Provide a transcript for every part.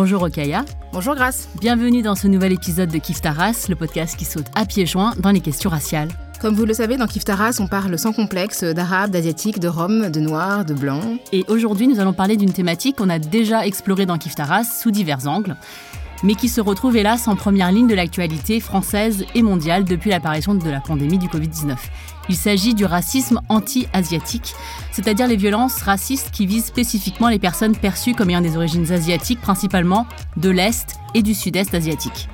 Bonjour Okaya, Bonjour Grace. bienvenue dans ce nouvel épisode de Kif Taras, le podcast qui saute à pieds joints dans les questions raciales. Comme vous le savez, dans Kif Taras, on parle sans complexe d'arabes, d'asiatiques, de roms, de noirs, de blancs. Et aujourd'hui, nous allons parler d'une thématique qu'on a déjà explorée dans Kif Taras sous divers angles, mais qui se retrouve hélas en première ligne de l'actualité française et mondiale depuis l'apparition de la pandémie du Covid-19. Il s'agit du racisme anti-asiatique, c'est-à-dire les violences racistes qui visent spécifiquement les personnes perçues comme ayant des origines asiatiques, principalement de l'Est et du Sud-Est asiatique.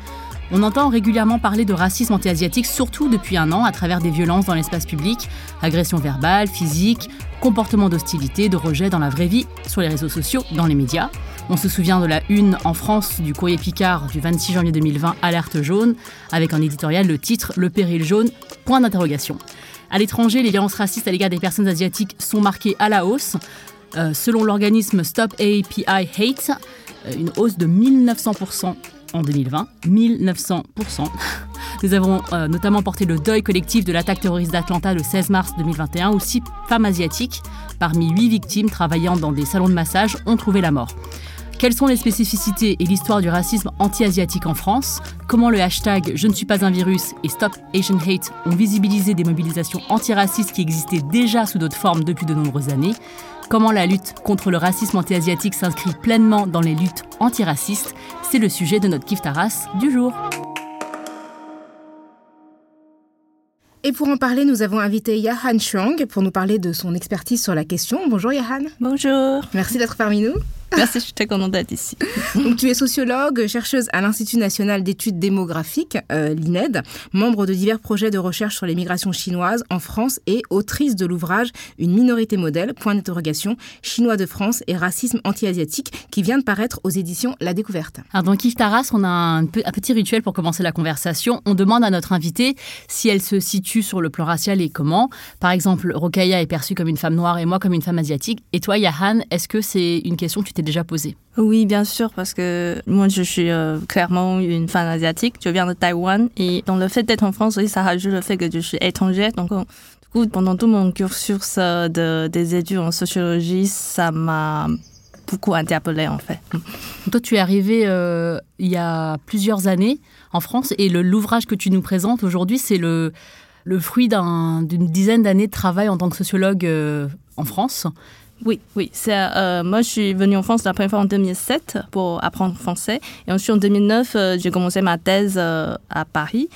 On entend régulièrement parler de racisme anti-asiatique, surtout depuis un an, à travers des violences dans l'espace public, agressions verbales, physiques, comportements d'hostilité, de rejet dans la vraie vie, sur les réseaux sociaux, dans les médias. On se souvient de la une en France du courrier Picard du 26 janvier 2020, Alerte jaune, avec en éditorial le titre Le péril jaune, point d'interrogation. À l'étranger, les violences racistes à l'égard des personnes asiatiques sont marquées à la hausse. Euh, selon l'organisme Stop API Hate, euh, une hausse de 1900% en 2020. 1900%. Nous avons euh, notamment porté le deuil collectif de l'attaque terroriste d'Atlanta le 16 mars 2021 où six femmes asiatiques, parmi huit victimes travaillant dans des salons de massage, ont trouvé la mort. Quelles sont les spécificités et l'histoire du racisme anti-asiatique en France Comment le hashtag Je ne suis pas un virus et Stop Asian Hate ont visibilisé des mobilisations antiracistes qui existaient déjà sous d'autres formes depuis de nombreuses années Comment la lutte contre le racisme anti-asiatique s'inscrit pleinement dans les luttes antiracistes C'est le sujet de notre Kif Taras du jour. Et pour en parler, nous avons invité Yahan Chuang pour nous parler de son expertise sur la question. Bonjour Yahan. Bonjour. Merci d'être parmi nous. Merci, je suis très contente ici. Donc, tu es sociologue, chercheuse à l'Institut national d'études démographiques, euh, l'INED, membre de divers projets de recherche sur les migrations chinoises en France et autrice de l'ouvrage Une minorité modèle, point d'interrogation, chinois de France et racisme anti-asiatique, qui vient de paraître aux éditions La Découverte. Alors dans Kif Taras, on a un, peu- un petit rituel pour commencer la conversation. On demande à notre invitée si elle se situe sur le plan racial et comment. Par exemple, Rokaya est perçue comme une femme noire et moi comme une femme asiatique. Et toi, Yahan, est-ce que c'est une question que tu t'es déjà posée Oui, bien sûr, parce que moi, je suis euh, clairement une femme asiatique. Je viens de Taïwan et dans le fait d'être en France, oui, ça rajoute le fait que je suis étrangère. Donc, euh, du coup, pendant tout mon cursus euh, de, des études en sociologie, ça m'a beaucoup interpellée, en fait. Toi, tu es arrivé euh, il y a plusieurs années en France et l'ouvrage que tu nous présentes aujourd'hui, c'est le, le fruit d'un- d'une dizaine d'années de travail en tant que sociologue euh, en France. Oui, oui. Euh, moi, je suis venue en France la première fois en 2007 pour apprendre français. Et ensuite, en 2009, euh, j'ai commencé ma thèse euh, à Paris,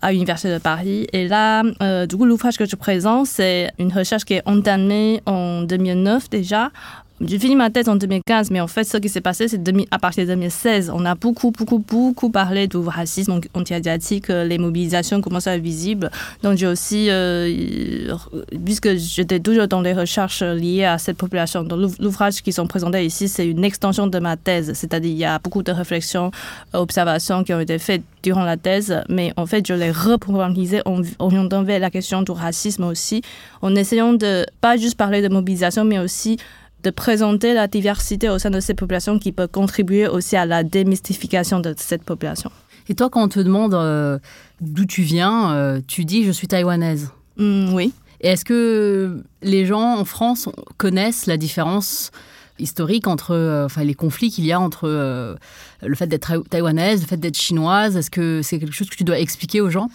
à l'Université de Paris. Et là, du coup, l'ouvrage que je présente, c'est une recherche qui est entamée en 2009 déjà. J'ai fini ma thèse en 2015, mais en fait, ce qui s'est passé, c'est à partir de 2016. On a beaucoup, beaucoup, beaucoup parlé du racisme anti-asiatique, euh, les mobilisations commencent à être visibles. Donc, j'ai aussi, euh, puisque j'étais toujours dans les recherches liées à cette population, l'ouvrage qui sont présentés ici, c'est une extension de ma thèse. C'est-à-dire, il y a beaucoup de réflexions, observations qui ont été faites durant la thèse, mais en fait, je les reprogrammisé en orientant vers la question du racisme aussi, en essayant de pas juste parler de mobilisation, mais aussi de présenter la diversité au sein de cette population qui peut contribuer aussi à la démystification de cette population. Et toi, quand on te demande euh, d'où tu viens, euh, tu dis je suis taïwanaise. Hmm, oui. Et est-ce que les gens en France connaissent la différence historique entre euh, enfin, les conflits qu'il y a entre le fait d'être taï- taïwanaise, le fait d'être chinoise? Est-ce que c'est quelque chose que tu dois expliquer aux gens?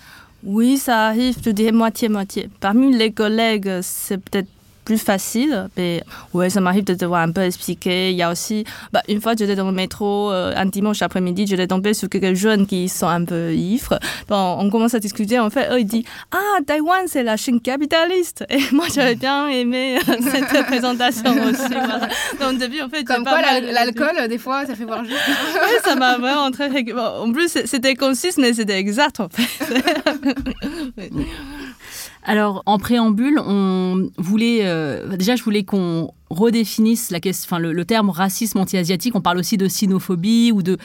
Oui, ça arrive, je dirais moitié-moitié. Parmi les collègues, c'est peut-être plus facile. Mais ouais, ça m'arrive de devoir un peu expliquer. Il y a aussi, bah, une fois, j'étais dans le métro euh, un dimanche après-midi, j'étais tombée sur quelques jeunes qui sont un peu ivres. On commence à discuter. En fait, eux, ils disent Ah, Taïwan, c'est la Chine capitaliste. Et moi, j'avais bien aimé euh, cette présentation aussi. Voilà. Donc, au début, en fait, Comme quoi, l'alcool, des fois, ça fait voir juste. oui, ça m'a vraiment très. En plus, c'était concis, mais c'était exact, en fait. Alors, en préambule, on voulait. Euh, déjà, je voulais qu'on redéfinissent le, terme racisme anti-asiatique. On parle aussi de sinophobie ou de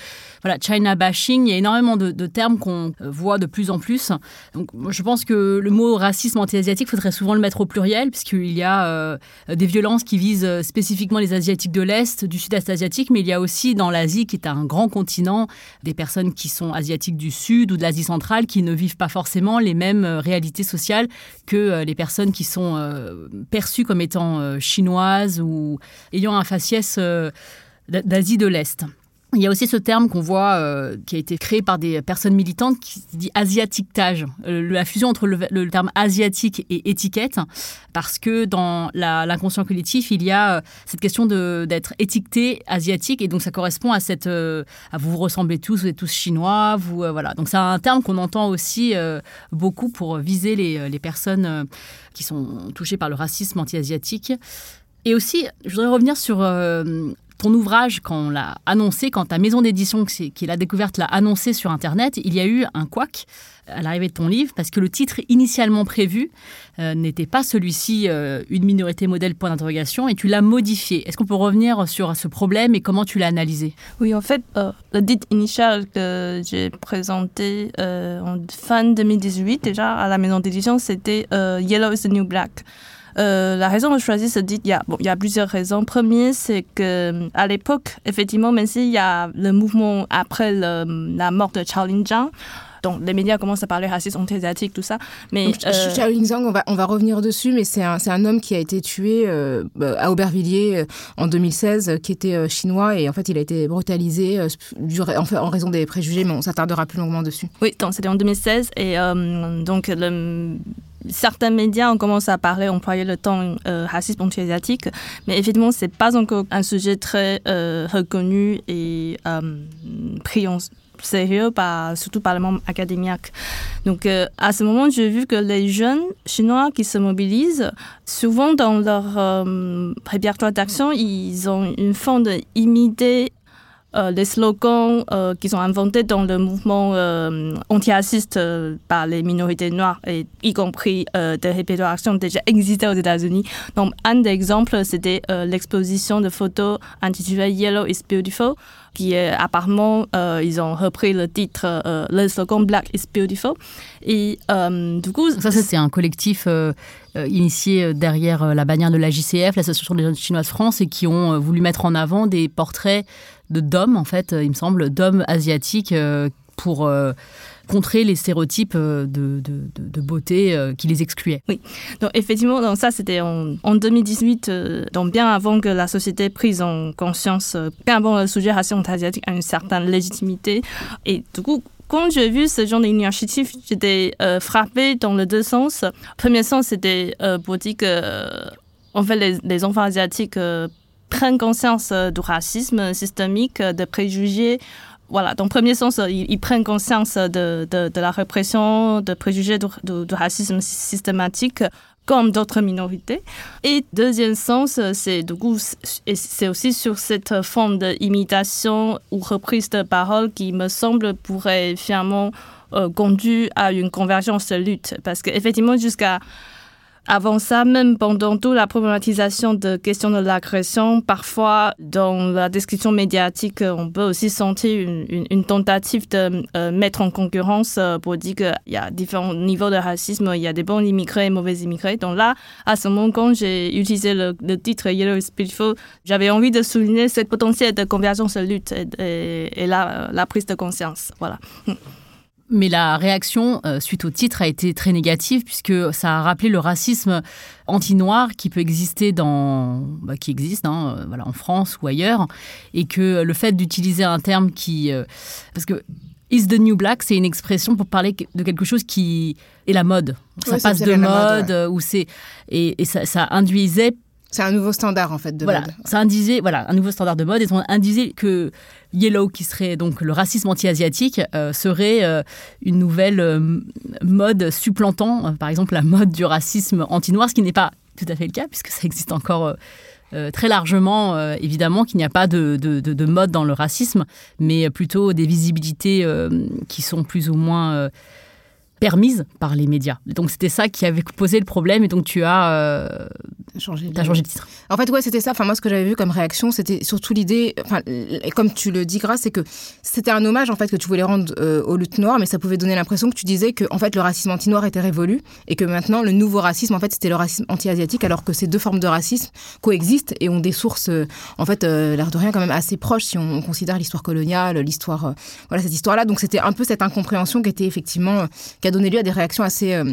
voilà, China bashing. Il y a énormément de, termes qu'on euh, voit de plus en plus. Donc, je pense que le mot racisme anti-asiatique, il faudrait souvent le mettre au pluriel, puisqu'il y a euh, des violences qui visent euh, spécifiquement les Asiatiques de l'Est, du Sud-Est asiatique, mais il y a aussi dans l'Asie, qui est un grand continent, des personnes qui sont asiatiques du Sud ou de l'Asie centrale, qui ne vivent pas forcément les mêmes réalités sociales que les personnes qui sont perçues comme étant chinoises ou ayant un faciès euh, d'Asie de l'Est. Il y a aussi ce terme qu'on voit euh, qui a été créé par des personnes militantes qui dit asiatiquetage, euh, la fusion entre le, terme asiatique et étiquette, parce que dans l'inconscient collectif, il y a cette question d'être étiqueté asiatique, et donc ça correspond à cette, à vous, ressemblez tous, vous êtes tous chinois, vous voilà. Donc c'est un terme qu'on entend aussi beaucoup pour viser les, les personnes qui sont touchées par le racisme anti-asiatique. Et aussi, je voudrais revenir sur euh, ton ouvrage quand on l'a annoncé, quand ta maison d'édition qui la découverte l'a annoncé sur Internet, il y a eu un couac à l'arrivée de ton livre parce que le titre initialement prévu euh, n'était pas celui-ci, euh, une minorité modèle point d'interrogation, et tu l'as modifié. Est-ce qu'on peut revenir sur ce problème et comment tu l'as analysé? Oui, en fait, le titre initial que j'ai présenté en fin 2018 déjà à la maison d'édition, c'était Yellow is the New Black. Euh, la raison de choisir ce titre, il y a, bon, il y a plusieurs raisons. Premier, c'est que à l'époque, effectivement, même s'il y a le mouvement après la mort de Chao Lin-Jiang, donc les médias commencent à parler racisme anti-asiatique, tout ça. Mais euh... Chao Lin-Jiang, on va, on va revenir dessus, mais c'est un, un, homme qui a été tué euh, à Aubervilliers euh, en 2016, qui était chinois, et en fait, il a été brutalisé en, en raison des préjugés, mais on s'attardera plus longuement dessus. Oui, donc c'était en 2016, et donc le certains médias ont commencé à parler, employer le temps euh, racisme anti-asiatique, mais effectivement, c'est pas encore un sujet très euh, reconnu et euh, pris en sérieux, surtout par le monde académique. Donc, euh, à ce moment, j'ai vu que les jeunes chinois qui se mobilisent, souvent dans leur répertoire d'action, ils ont une forme d'imiter les slogans euh, qu'ils ont inventés dans le mouvement euh, anti-raciste par les minorités noires, et y compris des répétitions déjà existées aux États-Unis. Donc, un exemple, c'était l'exposition de photos intitulée Yellow is Beautiful, qui est apparemment, ils ont repris le titre, le slogan Black is Beautiful. Et du coup. Ça, c'était un collectif. initié derrière la bannière de la JCF, l'Association des jeunes chinois de France, et qui ont voulu mettre en avant des portraits d'hommes, en fait, il me semble, d'hommes asiatiques euh, pour euh, contrer les stéréotypes euh, de, beauté qui les excluaient. Oui, donc effectivement, donc ça c'était en, en, 2018, donc bien avant que la société prise en conscience, bien avant sujet racial asiatique a une certaine légitimité. Et du coup, quand j'ai vu ce genre d'initiative, j'étais frappée dans les deux sens. Premier sens, c'était pour dire que en fait, les, enfants asiatiques prennent conscience euh, du racisme systémique, euh, de préjugés. Voilà, dans le premier sens, euh, ils, prennent conscience de, de, la répression, de préjugés du, racisme systématique comme d'autres minorités. Et deuxième sens, c'est du c'est aussi sur cette forme d'imitation ou reprise de parole qui me semble pourrait finalement conduire à une convergence de lutte. Parce qu'effectivement, jusqu'à avant ça, même pendant toute la problématisation de questions de l'agression, parfois dans la description médiatique, on peut aussi sentir une, tentative de euh, mettre en concurrence euh, pour dire qu'il y a différents niveaux de racisme, il y a des bons immigrés et mauvais immigrés. Donc là, à ce moment, quand j'ai utilisé le, titre Yellow is j'avais envie de souligner cette potentiel de convergence de lutte et, et, la, la prise de conscience. Voilà. Mais la réaction euh, suite au titre a été très négative puisque ça a rappelé le racisme anti-noir qui peut exister dans, bah, qui existe, hein, euh, voilà, en France ou ailleurs, et que le fait d'utiliser un terme qui, euh, parce que Is the new black, c'est une expression pour parler de quelque chose qui est la mode. Ça Ouais, passe de mode, mode, ouais. ou c'est et, et ça, ça induisait C'est un nouveau standard en fait de voilà, mode. ça induisait voilà un nouveau standard de mode et ça induisait que yellow qui serait donc le racisme anti-asiatique euh, serait euh, une nouvelle euh, mode supplantant par exemple la mode du racisme anti-noir, ce qui n'est pas tout à fait le cas puisque ça existe encore. euh, très largement, euh, évidemment, qu'il n'y a pas de, de, de- de mode dans le racisme, mais plutôt des visibilités euh, qui sont plus ou moins permises par les médias. Donc c'était ça qui avait posé le problème, et donc tu as, euh, Changé de- changé de titre. En fait, ouais, c'était ça. Enfin, moi, ce que j'avais vu comme réaction, c'était surtout l'idée. Enfin, comme tu le dis, Grâce, c'est que c'était un hommage en fait que tu voulais rendre euh, aux luttes noires, mais ça pouvait donner l'impression que tu disais que en fait le racisme anti-noir était révolu et que maintenant le nouveau racisme, en fait, c'était le racisme anti-asiatique, alors que ces deux formes de racisme coexistent et ont des sources, euh, en fait, l'air de rien quand même assez proches si on, on considère l'histoire coloniale, l'histoire, voilà, cette histoire-là. Donc c'était un peu cette incompréhension qui était effectivement qui a donné lieu à des réactions assez euh,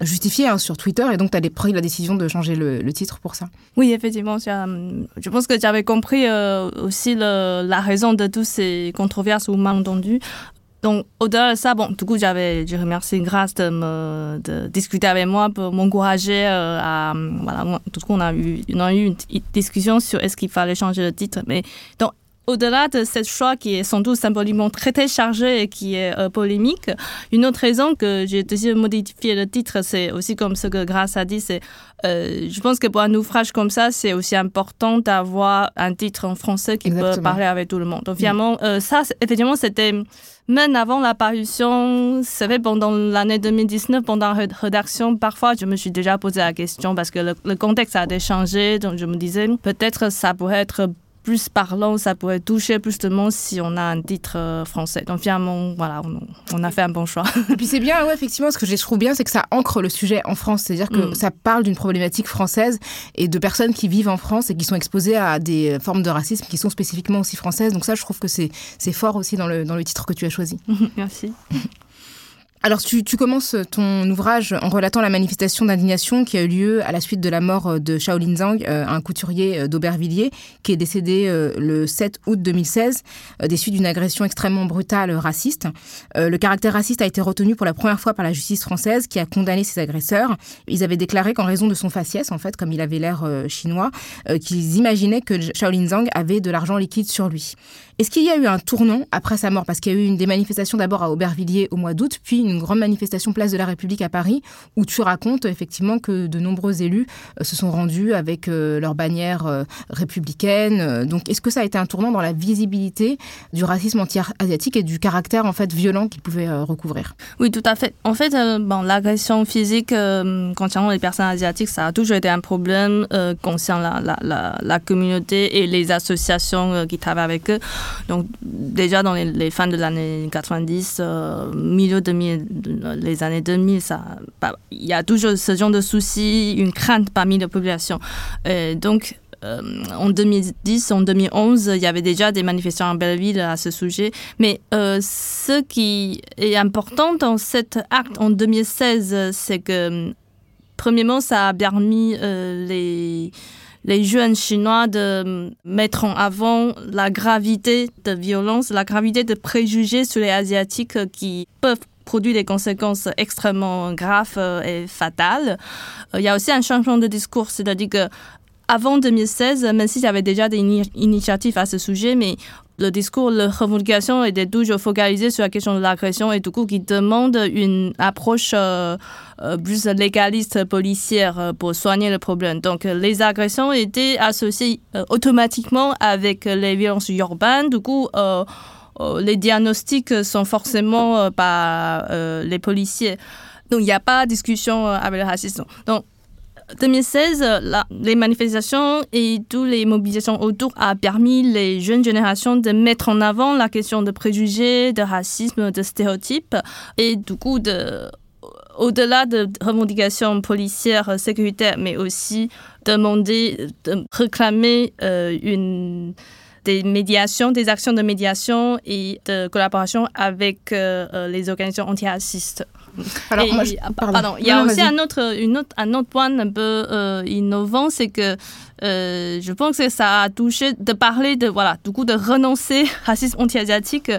justifiées hein, sur Twitter, et donc tu as pris la décision de changer le, titre pour ça. Oui, effectivement, hum, je pense que j'avais compris euh, aussi la raison de toutes ces controverses ou malentendus. Donc, au-delà de ça, bon, du coup, j'avais, je remercie Grace de discuter avec moi pour m'encourager euh, à, hum, voilà, du coup, on a eu, on a eu une discussion sur est-ce qu'il fallait changer le titre. Mais donc, au-delà de ce choix qui est sans doute symboliquement très très chargé et qui est euh, polémique, une autre raison que j'ai décidé de modifier le titre, c'est aussi comme ce que Grace a dit, c'est euh, je pense que pour un ouvrage comme ça, c'est aussi important d'avoir un titre en français qui peut parler avec tout le monde. Donc, finalement, euh, ça, effectivement, c'était même avant l'apparition, c'est vrai, pendant l'année 2019, pendant la rédaction, parfois, je me suis déjà posé la question parce que le, le contexte a déjà changé. Donc, je me disais, peut-être ça pourrait être plus parlant, ça pourrait toucher plus de monde si on a un titre euh, français. Donc, finalement, voilà, on, on a fait un bon choix. Et puis c'est bien, ouais, effectivement, ce que je trouve bien, c'est que ça ancre le sujet en France. C'est-à-dire que Mm. ça parle d'une problématique française et de personnes qui vivent en France et qui sont exposées à des formes de racisme qui sont spécifiquement aussi françaises. Donc ça, je trouve que c'est c'est fort aussi dans le, dans le titre que tu as choisi. Merci. Alors, tu, commences ton ouvrage en relatant la manifestation d'indignation qui a eu lieu à la suite de la mort de Shaolin Zhang, euh, un couturier euh, d'Aubervilliers, qui est décédé euh, le 7 août 2016 euh, des suites d'une agression extrêmement brutale euh, raciste. Euh, le caractère raciste a été retenu pour la première fois par la justice française qui a condamné ces agresseurs. Ils avaient déclaré qu'en raison de son faciès, en fait, comme il avait l'air euh, chinois, euh, qu'ils imaginaient que Shaolin Zhang avait de l'argent liquide sur lui. Est-ce qu'il y a eu un tournant après sa mort? Parce qu'il y a eu une des manifestations d'abord à Aubervilliers au mois d'août, puis une grande manifestation place de la République à Paris, où tu racontes effectivement que de nombreux élus euh, se sont rendus avec euh, leur bannière euh, républicaine. Donc, est-ce que ça a été un tournant dans la visibilité du racisme anti-asiatique et du caractère en fait violent qu'il pouvait recouvrir? Oui, tout à fait. En fait, bon, l'agression physique concernant les personnes asiatiques, ça a toujours été un problème concernant la, la, la, communauté et les associations qui travaillent avec eux. Donc, déjà dans les, les fins de l'année 90, euh, milieu 2000, les années 2000, ça, bah, il y a toujours ce genre de soucis, une crainte parmi la population. Donc, euh, en 2010, en 2011, il y avait déjà des manifestations à Belleville à ce sujet. Mais euh, ce qui est important dans cet acte en 2016, c'est que, premièrement, ça a permis euh, les les jeunes chinois de mettre en avant la gravité de violence, la gravité de préjugés sur les asiatiques qui peuvent produire des conséquences extrêmement graves euh, et fatales. Euh, Il y a aussi un changement de discours, c'est-à-dire que avant 2016, même s'il y avait déjà des ini- initiatives à ce sujet, mais le discours, la revendication était toujours focalisée sur la question de l'agression et du coup qui demande une approche euh, plus légaliste policière pour soigner le problème. Donc les agressions étaient associées automatiquement avec les violences urbaines. Du coup, les diagnostics sont forcément euh, par euh, les policiers. Donc il n'y a pas de discussion euh, avec le racisme. Donc 2016, euh, la- les manifestations et toutes les mobilisations autour a permis les jeunes générations de mettre en avant la question de préjugés, de racisme, de stéréotypes et du coup de au-delà de revendications policières, euh, sécuritaires, mais aussi demander, de réclamer euh, une des médiations, des actions de médiation et de collaboration avec euh, euh, les organisations antiracistes. Alors, Et- moi, je- ah, pardon. pardon. Il y a Non, aussi un autre, une autre, un autre point un peu euh, innovant, c'est que euh, je pense que ça a touché de parler de voilà, du coup de renoncer racisme anti-asiatique.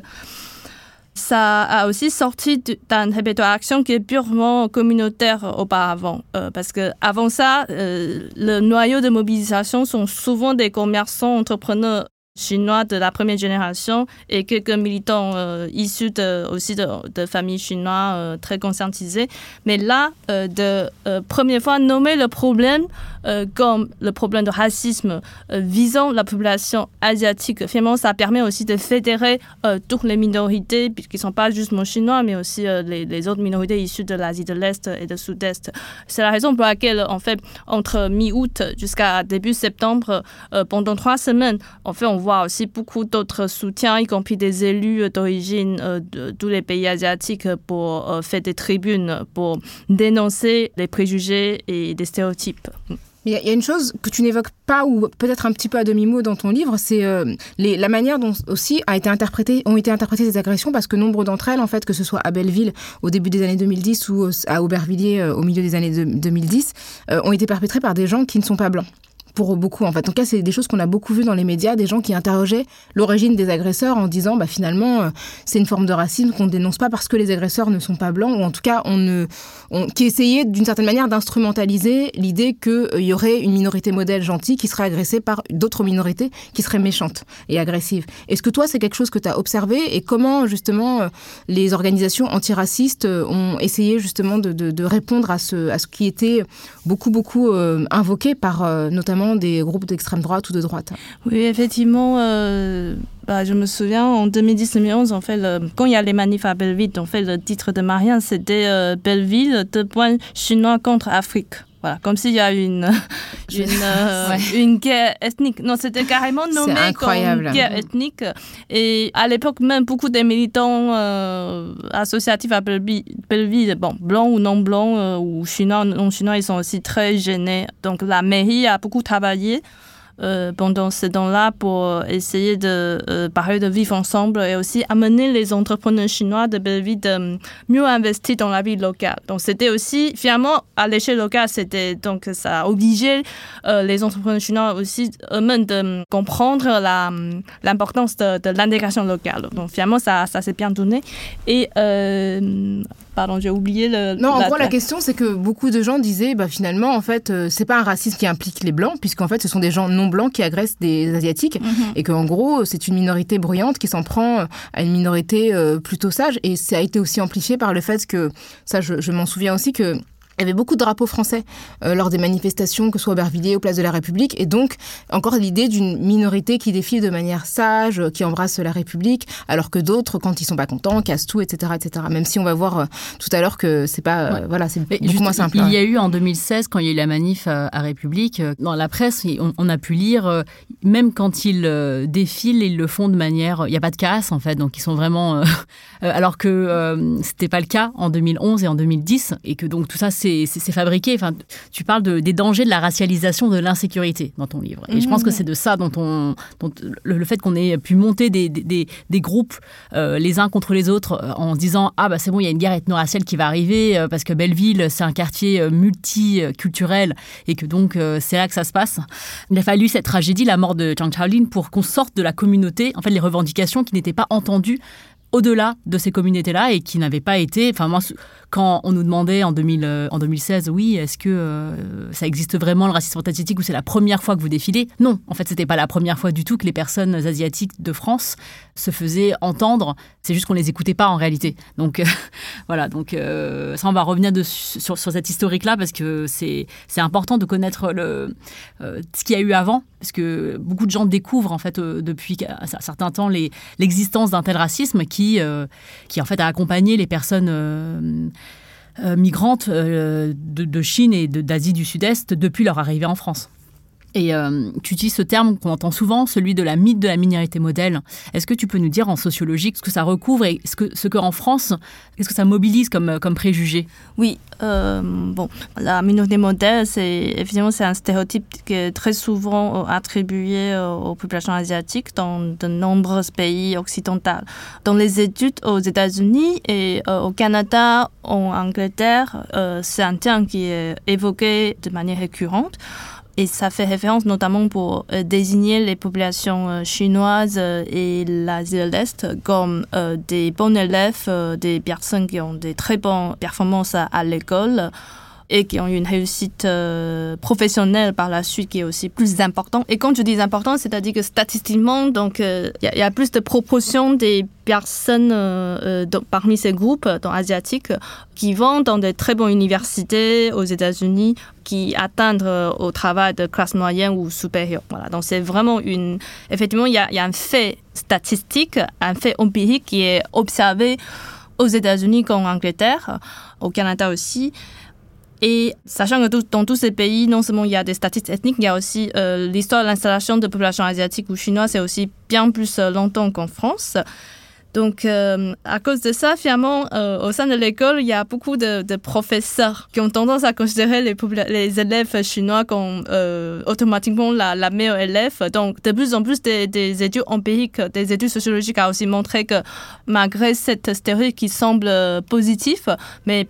ça a aussi sorti d'un répertoire action qui est purement communautaire auparavant. parce que avant ça, le noyau de mobilisation sont souvent des commerçants, entrepreneurs chinois de la première génération et quelques militants euh, issus aussi de, familles chinoises euh, très conscientisées. Mais là, euh, de première fois, nommer le problème comme le problème de racisme visant la population asiatique, finalement, ça permet aussi de fédérer toutes les minorités, qui ne sont pas juste chinois, mais aussi les, autres minorités issues de l'Asie de l'Est et de Sud-Est. C'est la raison pour laquelle, en fait, entre mi-août jusqu'à début septembre, pendant trois semaines, en fait, on voit aussi beaucoup d'autres soutiens, y compris des élus d'origine euh, de tous les pays asiatiques, pour euh, faire des tribunes, pour dénoncer les préjugés et des stéréotypes. Il y, a une chose que tu n'évoques pas ou peut-être un petit peu à demi-mot dans ton livre, c'est euh, la manière dont aussi a été interprété, ont été interprétées ces agressions parce que nombre d'entre elles, en fait, que ce soit à Belleville au début des années 2010 ou à Aubervilliers au milieu des années 2010, ont été perpétrées par des gens qui ne sont pas blancs pour beaucoup en fait. En tout cas, c'est des choses qu'on a beaucoup vues dans les médias, des gens qui interrogeaient l'origine des agresseurs en disant bah finalement euh, c'est une forme de racisme qu'on dénonce pas parce que les agresseurs ne sont pas blancs ou en tout cas on ne qui essayait d'une certaine manière d'instrumentaliser l'idée qu'il euh, y aurait une minorité modèle gentille qui serait agressée par d'autres minorités qui seraient méchantes et agressives. Est-ce que toi c'est quelque chose que tu as observé et comment justement euh, les organisations antiracistes ont essayé justement de, de, répondre à ce, à ce qui était beaucoup beaucoup invoqué par notamment des groupes d'extrême droite ou de droite. Oui, effectivement. Euh, bah, je me souviens en 2010-2011, en fait, quand il y a les manifs à Belleville, en fait, le titre de Marianne, c'était euh, Belleville, deux points chinois contre Afrique. Voilà, comme s'il y a une, une, euh, une guerre ethnique. Non, c'était carrément nommé comme guerre ethnique. Et à l'époque, même beaucoup des militants associatifs à Belleville, bon, blancs ou non blancs, ou chinois, non chinois, ils sont aussi très gênés. Donc la mairie a beaucoup travaillé euh, pendant ce temps-là pour essayer de euh, parler de vivre ensemble et aussi amener les entrepreneurs chinois de Belleville de mieux investir dans la vie locale. Donc c'était aussi finalement à l'échelle locale, c'était donc ça a obligé euh, les entrepreneurs chinois aussi eux-mêmes de comprendre l'importance de, de l'intégration locale. Donc finalement ça ça s'est bien donné et Pardon, j'ai oublié le. Non, en gros, la question, c'est que beaucoup de gens disaient, bah, finalement, en fait, euh, c'est pas un racisme qui implique les blancs, puisqu'en fait, ce sont des gens non blancs qui agressent des asiatiques, mhm. et qu'en gros, c'est une minorité bruyante qui s'en prend euh, à une minorité euh, plutôt sage. Et ça a été aussi amplifié par le fait que, ça, je m'en souviens aussi que il y avait beaucoup de drapeaux français euh, lors des manifestations, que ce soit au Aubervilliers, au Place de la République, et donc encore l'idée d'une minorité qui défile de manière sage, qui embrasse la République, alors que d'autres, quand ils sont pas contents, cassent tout, etc., etc. Même si on va voir euh, tout à l'heure que c'est pas, euh, voilà, c'est beaucoup moins simple. Il y a eu en 2016, quand il y a eu la manif à, République, dans la presse, on, a pu lire, même quand ils défilent, ils le font de manière, il n'y a pas de casse en fait, donc ils sont vraiment, alors que c'était pas le cas en 2011 et en 2010, et que donc tout ça c'est c'est fabriqué. Enfin, tu parles de, des dangers de la racialisation de l'insécurité dans ton livre. Et je pense que c'est de ça dont on, le, fait qu'on ait pu monter des, des, groupes euh, les uns contre les autres euh, en disant ah bah c'est bon, il y a une guerre ethno-raciale qui va arriver euh, parce que Belleville c'est un quartier multiculturel et que donc c'est là que ça se passe. Il a fallu cette tragédie, la mort de Zhang Chaolin, pour qu'on sorte de la communauté, en fait les revendications qui n'étaient pas entendues au-delà de ces communautés-là et qui n'avaient pas été. Enfin, moi, quand on nous demandait en, 2000, euh, en 2016, oui, est-ce que euh, ça existe vraiment le racisme asiatique ou c'est la première fois que vous défilez? Non, en fait, c'était pas la première fois du tout que les personnes asiatiques de France se faisaient entendre. C'est juste qu'on les écoutait pas en réalité. Donc voilà, donc euh, ça, on va revenir sur, sur, cette historique-là parce que c'est important de connaître le, ce qu'il y a eu avant, parce que beaucoup de gens découvrent en fait depuis un certain temps l'existence d'un tel racisme qui, qui en fait a accompagné les personnes euh, migrantes euh, de, Chine et d'Asie du Sud-Est depuis leur arrivée en France. Et euh, tu utilises ce terme qu'on entend souvent, celui de la mythe de la minorité modèle. Est-ce que tu peux nous dire en sociologie ce que ça recouvre et ce que, ce que en France, qu'est-ce que ça mobilise comme, comme préjugé? Oui, bon, la minorité modèle, c'est évidemment c'est un stéréotype qui est très souvent attribué aux populations asiatiques dans de nombreux pays occidentaux. Dans les études aux États-Unis et au Canada, en Angleterre, c'est un terme qui est évoqué de manière récurrente. Et ça fait référence notamment pour euh, désigner les populations euh, chinoises euh, et l'Asie de l'Est comme des bons élèves, des personnes qui ont des très bonnes performances à l'école et qui ont eu une réussite euh, professionnelle par la suite qui est aussi plus importante. Et quand je dis important, c'est-à-dire que statistiquement, donc euh, il y, a- il y a plus de proportion des personnes euh, euh, parmi ces groupes euh, dans asiatiques qui vont dans de très bonnes universités aux États-Unis, qui atteignent euh, au travail de classe moyenne ou supérieure. Voilà. Donc c'est vraiment une. Effectivement, il y y a un fait statistique, un fait empirique qui est observé aux États-Unis comme en Angleterre, au Canada aussi. Et sachant que dans tous ces pays, non seulement il y a des statistiques ethniques, il y a aussi euh, l'histoire de l'installation de populations asiatiques ou chinoises, c'est aussi bien plus euh, longtemps qu'en France. Donc, euh, à cause de ça, finalement, au sein de l'école, il y a beaucoup de, professeurs qui ont tendance à considérer les, élèves chinois comme automatiquement la, meilleure élève. Donc, de plus en plus, des, des études empiriques, des études sociologiques ont aussi montré que malgré cette stéréotype qui semble positif, mais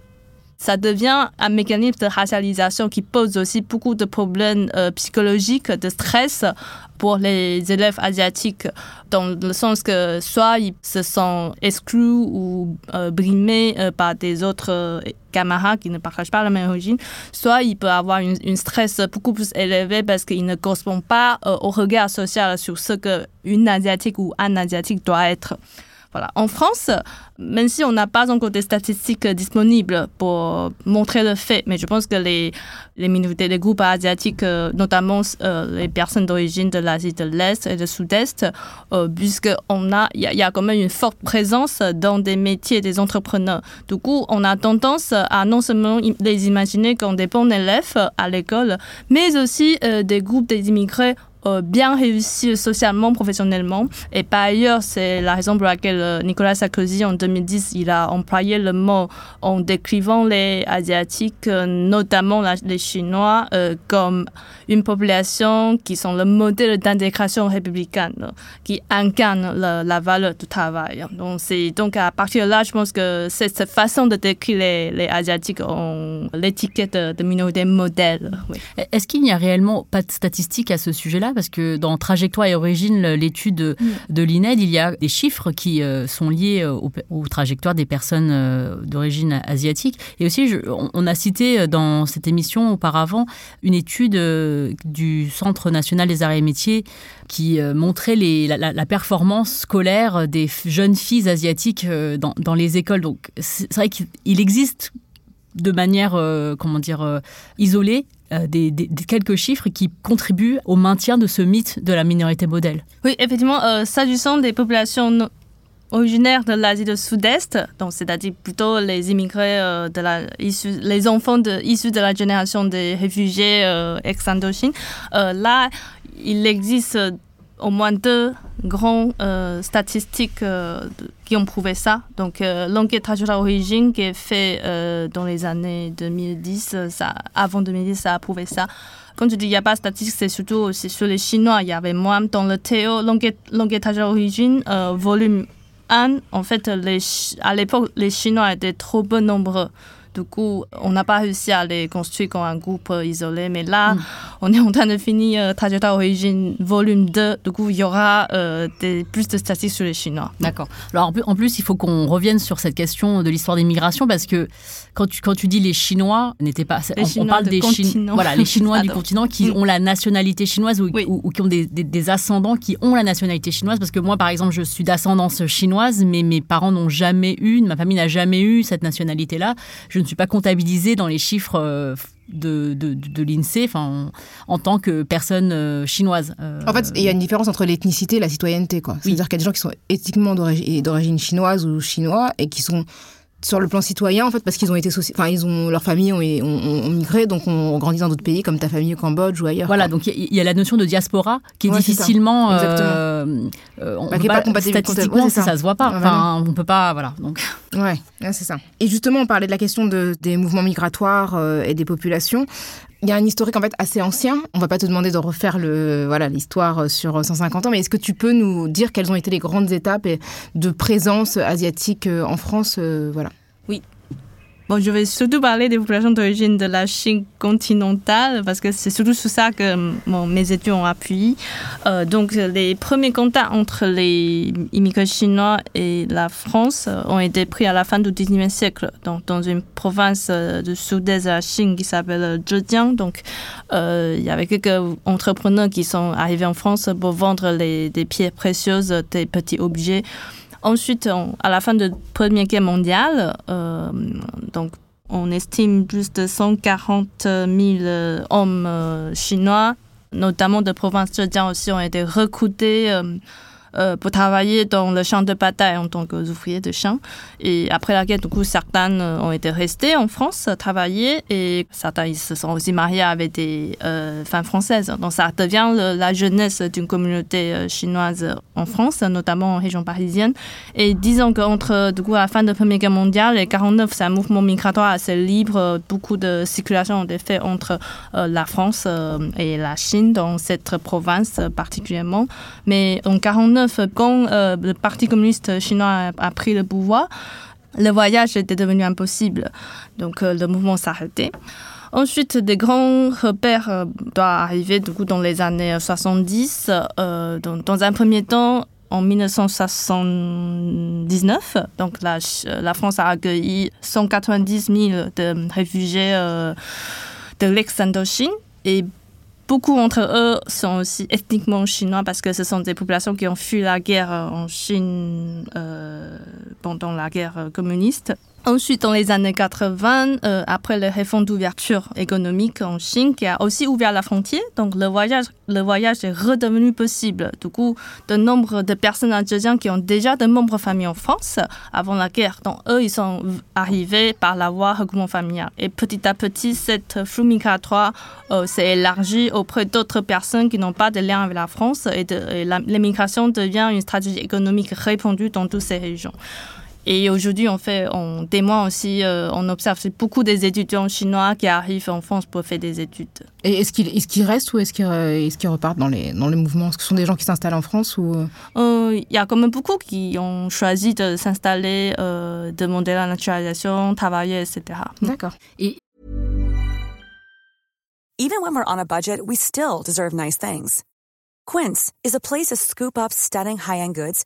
ça devient un mécanisme de racialisation qui pose aussi beaucoup de problèmes euh, psychologiques, de stress pour les élèves asiatiques, dans le sens que soit ils se sentent exclus ou euh, brimés euh, par des autres camarades qui ne partagent pas la même origine, soit ils peuvent avoir une, stress beaucoup plus élevé parce qu'ils ne correspondent pas au regard social sur ce qu'une asiatique ou un asiatique doit être. Voilà. En France, même si on n'a pas encore des statistiques disponibles pour montrer le fait, mais je pense que les, les minorités des groupes asiatiques, euh, notamment euh, les personnes d'origine de l'Asie de l'Est et du Sud-Est, euh, puisqu'on a, il y, a- quand même une forte présence dans des métiers des entrepreneurs. Du coup, on a tendance à non seulement les imaginer comme des bons élèves à l'école, mais aussi euh, des groupes des immigrés euh, bien réussis socialement, professionnellement. Et par ailleurs, c'est la raison pour laquelle euh, Nicolas Sarkozy, en 2010, il a employé le mot en décrivant les Asiatiques, euh, notamment la- les Chinois, euh, comme une population qui sont le modèle d'intégration républicaine, qui incarne la, la valeur du travail. Donc, à partir de là, je pense que c'est cette façon de décrire les, les Asiatiques en l'étiquette de, minorité modèle. Oui. Est-ce qu'il n'y a réellement pas de statistiques à ce sujet-là? Parce que dans Trajectoire et Origine, l'étude de, de l'INED, il y a des chiffres qui euh, sont liés aux, aux trajectoires des personnes euh, d'origine asiatique. Et aussi, on, a cité euh, dans cette émission auparavant une étude euh, du Centre national des arts et métiers qui montrait la, performance scolaire des jeunes filles asiatiques dans, les écoles. Donc, c'est vrai qu'il existe de manière, comment dire, isolée, des, quelques chiffres qui contribuent au maintien de ce mythe de la minorité modèle. Oui, effectivement, s'agissant des populations originaires de l'Asie du Sud-Est, donc c'est-à-dire plutôt les immigrés euh, de la, les enfants de, issus de la génération des réfugiés euh, ex-Indochine, euh, là, il existe euh, au moins deux grands euh, statistiques qui ont prouvé ça. Donc, l'enquête trajectoire origine qui est faite dans les années 2010, euh, ça, avant 2010, ça a prouvé ça. Quand je dis il n'y a pas de statistiques, c'est surtout aussi sur les Chinois. Il y avait moins dans le Théo, l'enquête l'enquête trajectoire origine, euh, volume 1. En fait, les, à l'époque, les Chinois étaient trop peu nombreux. Du coup, on n'a pas réussi à les construire comme un groupe isolé. Mais là, on est en train de finir euh, Trajectoire Origine volume 2. Du coup, il y aura euh, des, plus de statistiques sur les Chinois. D'accord. Alors en plus- il faut qu'on revienne sur cette question de l'histoire des migrations parce que quand tu, quand tu dis les Chinois n'étaient pas, Les on, parle du des Chinois, voilà, les Chinois du continent qui Mm. ont la nationalité chinoise ou, Oui. ou- ou qui ont des, des- des ascendants qui ont la nationalité chinoise. Parce que moi, par exemple, je suis d'ascendance chinoise, mais mes parents n'ont jamais eu, ma famille n'a jamais eu cette nationalité-là. Je ne suis pas comptabilisée dans les chiffres. euh, de, de, l'INSEE en, en tant que personne euh, chinoise. Euh, En fait, il y a une différence entre l'ethnicité et la citoyenneté. C'est-à-dire qu'il y a des gens qui sont éthiquement d'origine d'origine chinoise ou chinois et qui sont sur le plan citoyen, en fait, parce qu'ils ont été enfin, ils ont, leur famille ont, ont- ont migré, donc ont grandi dans d'autres pays, comme ta famille au Cambodge ou ailleurs. Voilà, quoi. donc il y, a la notion de diaspora qui est Ouais, difficilement. Exactement. euh, euh, on Bah, peut est pas pas- statistiquement, ouais, ça. ça. se voit pas. Ah, Enfin, on peut pas. Voilà. Donc, Ouais, ouais, c'est ça. Et justement, on parlait de la question de, des mouvements migratoires euh, et des populations. Il y a un historique en fait assez ancien. On va pas te demander de refaire le voilà l'histoire euh, sur 150 ans, mais est-ce que tu peux nous dire quelles ont été les grandes étapes de présence asiatique euh, en France euh, Voilà? Bon, je vais surtout parler des populations d'origine de la Chine continentale parce que c'est surtout sur ça que bon, mes études ont appuyé. Euh, donc, les premiers contacts entre les immigrés chinois et la France ont été pris à la fin du 19e siècle donc, dans une province du sud-est de la Chine qui s'appelle Zhejiang. Donc, euh, il y avait quelques entrepreneurs qui sont arrivés en France pour vendre des pierres précieuses, des petits objets. Ensuite, à la fin de la Première Guerre mondiale, euh, on estime plus de 140 000 hommes euh, chinois, notamment de province Zhejiang aussi, ont été recrutés euh, pour travailler dans le champ de bataille en tant qu'ouvrier de champ. Et après la guerre, du coup, certains euh, ont été restés en France travailler et certains ils se sont aussi mariés avec des euh, femmes françaises. Donc ça devient la jeunesse d'une communauté chinoise en France, notamment en région parisienne. Et disons qu'entre du coup, la fin de la Première Guerre mondiale et 49, c'est un mouvement migratoire assez libre. Beaucoup de circulation ont été faites entre la France et la Chine dans cette province particulièrement. Mais en 49, quand euh, le Parti communiste chinois a, pris le pouvoir, le voyage était devenu impossible. Donc euh, le mouvement s'arrêtait. Ensuite, des grands repères euh, doivent arriver du coup, dans les années 70. dans, un premier temps, en 1979, donc la, France a accueilli 190 000 de réfugiés de l'ex-Indochine et Beaucoup d'entre eux sont aussi ethniquement chinois parce que ce sont des populations qui ont fui la guerre en Chine euh, pendant la guerre communiste. Ensuite, dans les années 80, euh, après les réformes d'ouverture économique en Chine, qui a aussi ouvert la frontière, donc le voyage, le voyage est redevenu possible. Du coup, de nombre de personnes en Zhejiang qui ont déjà de membres familles en France avant la guerre, donc eux, ils sont arrivés par la voie regroupement familial. Et petit à petit, cette flux migratoire euh, s'est élargie auprès d'autres personnes qui n'ont pas de lien avec la France et, et l'immigration devient une stratégie économique répandue dans toutes ces régions. Et aujourd'hui, on fait, on témoigne aussi, euh, on observe beaucoup des étudiants chinois qui arrivent en France pour faire des études. Et est-ce qu'ils est restent ou est-ce qu'ils est repartent dans les, dans les mouvements? Est-ce que ce sont des gens qui s'installent en France ou euh? Euh, Il y a quand même beaucoup qui ont choisi de s'installer, demander la naturalisation, travailler, etc. D'accord. Et Even when we're on a budget, we still deserve nice things. Quince is a place to scoop up stunning high-end goods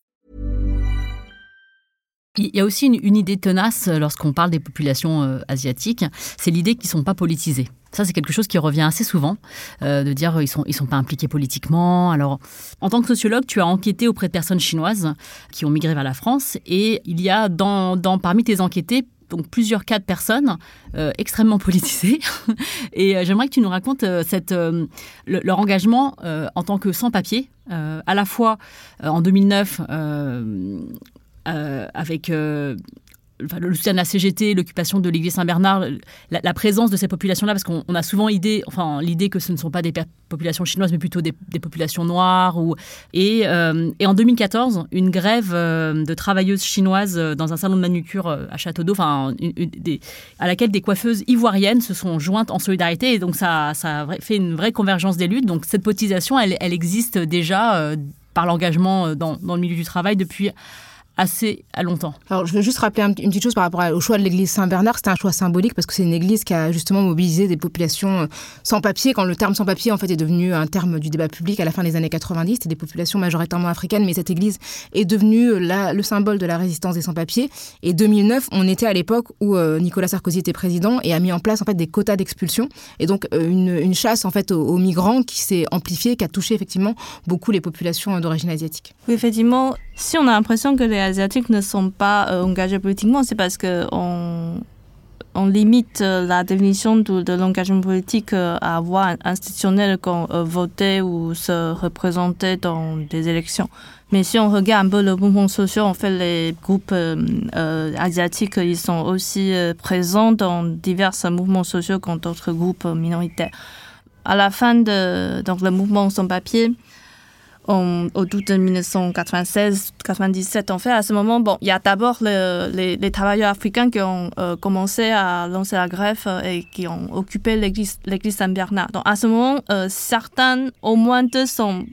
Il y a aussi une, idée tenace euh, lorsqu'on parle des populations euh, asiatiques, c'est l'idée qu'ils ne sont pas politisés. Ça, c'est quelque chose qui revient assez souvent, euh, de dire ils sont ils sont pas impliqués politiquement. Alors, en tant que sociologue, tu as enquêté auprès de personnes chinoises qui ont migré vers la France, et il y a dans, dans parmi tes enquêtés donc plusieurs cas de personnes extrêmement politisées. et j'aimerais que tu nous racontes leur engagement en tant que sans-papiers, à la fois en 2009 euh, avec euh, le soutien de la CGT, l'occupation de l'église Saint-Bernard, la, présence de ces populations-là, parce qu'on a souvent idée, enfin, l'idée que ce ne sont pas des populations chinoises, mais plutôt des, populations noires. Ou, et, euh, en 2014, une grève de travailleuses chinoises dans un salon de manucure à Château d'Eau, à laquelle des coiffeuses ivoiriennes se sont jointes en solidarité. Et donc, ça, a fait une vraie convergence des luttes. Donc, cette politisation, elle, existe déjà par l'engagement dans le milieu du travail depuis assez à longtemps. Alors, je veux juste rappeler une petite chose par rapport au choix de l'église Saint-Bernard. C'était un choix symbolique parce que c'est une église qui a justement mobilisé des populations euh, sans papier. Quand le terme sans papier, en fait, est devenu un terme du débat public à la fin des années 90, c'était des populations majoritairement africaines, mais cette église est devenue la, le symbole de la résistance des sans-papiers. Et 2009, on était à l'époque où euh, Nicolas Sarkozy était président et a mis en place, en fait, des quotas d'expulsion. Et donc, euh, une, une, chasse, en fait, aux, aux migrants qui s'est amplifiée, qui a touché, effectivement, beaucoup les populations d'origine asiatique. Oui, effectivement, si on a l'impression que les Asiatiques ne sont pas euh, engagés politiquement, c'est parce qu'on on limite euh, la définition de, l'engagement politique euh, à voie institutionnelle qu'on voter ou se représenter dans des élections. Mais si on regarde un peu le mouvement social, en fait, les groupes asiatiques, ils sont aussi présents dans divers mouvements sociaux comme d'autres groupes minoritaires à la fin de donc, le mouvement sans papier, en, au de 1996-97, en fait, à ce moment, bon, il y a d'abord les, les, travailleurs africains qui ont euh, commencé à lancer la grève euh, et qui ont occupé l'église Saint-Bernard. Donc, à ce moment, euh, certains, au moins deux sont